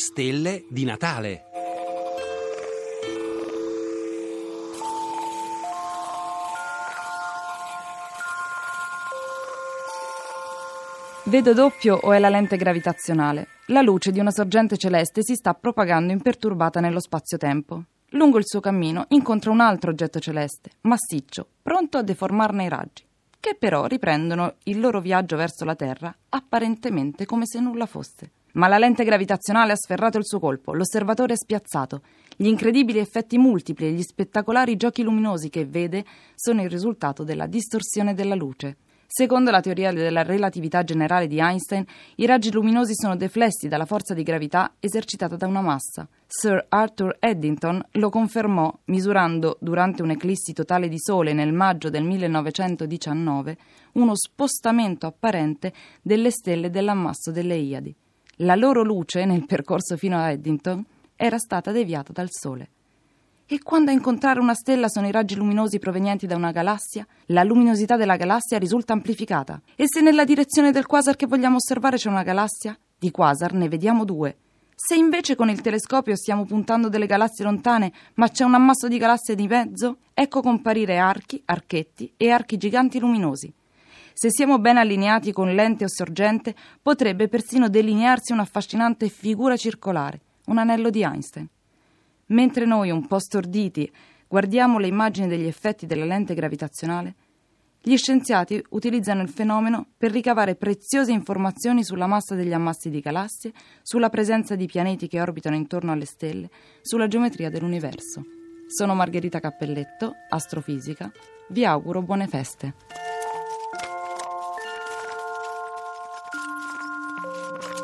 stelle di Natale. Vedo doppio o è la lente gravitazionale? La luce di una sorgente celeste si sta propagando imperturbata nello spazio-tempo. Lungo il suo cammino incontra un altro oggetto celeste, massiccio, pronto a deformarne i raggi, che però riprendono il loro viaggio verso la Terra apparentemente come se nulla fosse. Ma la lente gravitazionale ha sferrato il suo colpo, l'osservatore è spiazzato. Gli incredibili effetti multipli e gli spettacolari giochi luminosi che vede sono il risultato della distorsione della luce. Secondo la teoria della relatività generale di Einstein, i raggi luminosi sono deflessi dalla forza di gravità esercitata da una massa. Sir Arthur Eddington lo confermò misurando, durante un'eclissi totale di Sole nel maggio del 1919, uno spostamento apparente delle stelle dell'ammasso delle Iadi. La loro luce, nel percorso fino a Eddington, era stata deviata dal Sole. E quando a incontrare una stella sono i raggi luminosi provenienti da una galassia, la luminosità della galassia risulta amplificata. E se nella direzione del quasar che vogliamo osservare c'è una galassia, di quasar ne vediamo due. Se invece con il telescopio stiamo puntando delle galassie lontane, ma c'è un ammasso di galassie di mezzo, ecco comparire archi, archetti e archi giganti luminosi. Se siamo ben allineati con lente o sorgente, potrebbe persino delinearsi un'affascinante figura circolare, un anello di Einstein. Mentre noi, un po' storditi, guardiamo le immagini degli effetti della lente gravitazionale, gli scienziati utilizzano il fenomeno per ricavare preziose informazioni sulla massa degli ammassi di galassie, sulla presenza di pianeti che orbitano intorno alle stelle, sulla geometria dell'universo. Sono Margherita Cappelletto, astrofisica. Vi auguro buone feste. Thank you.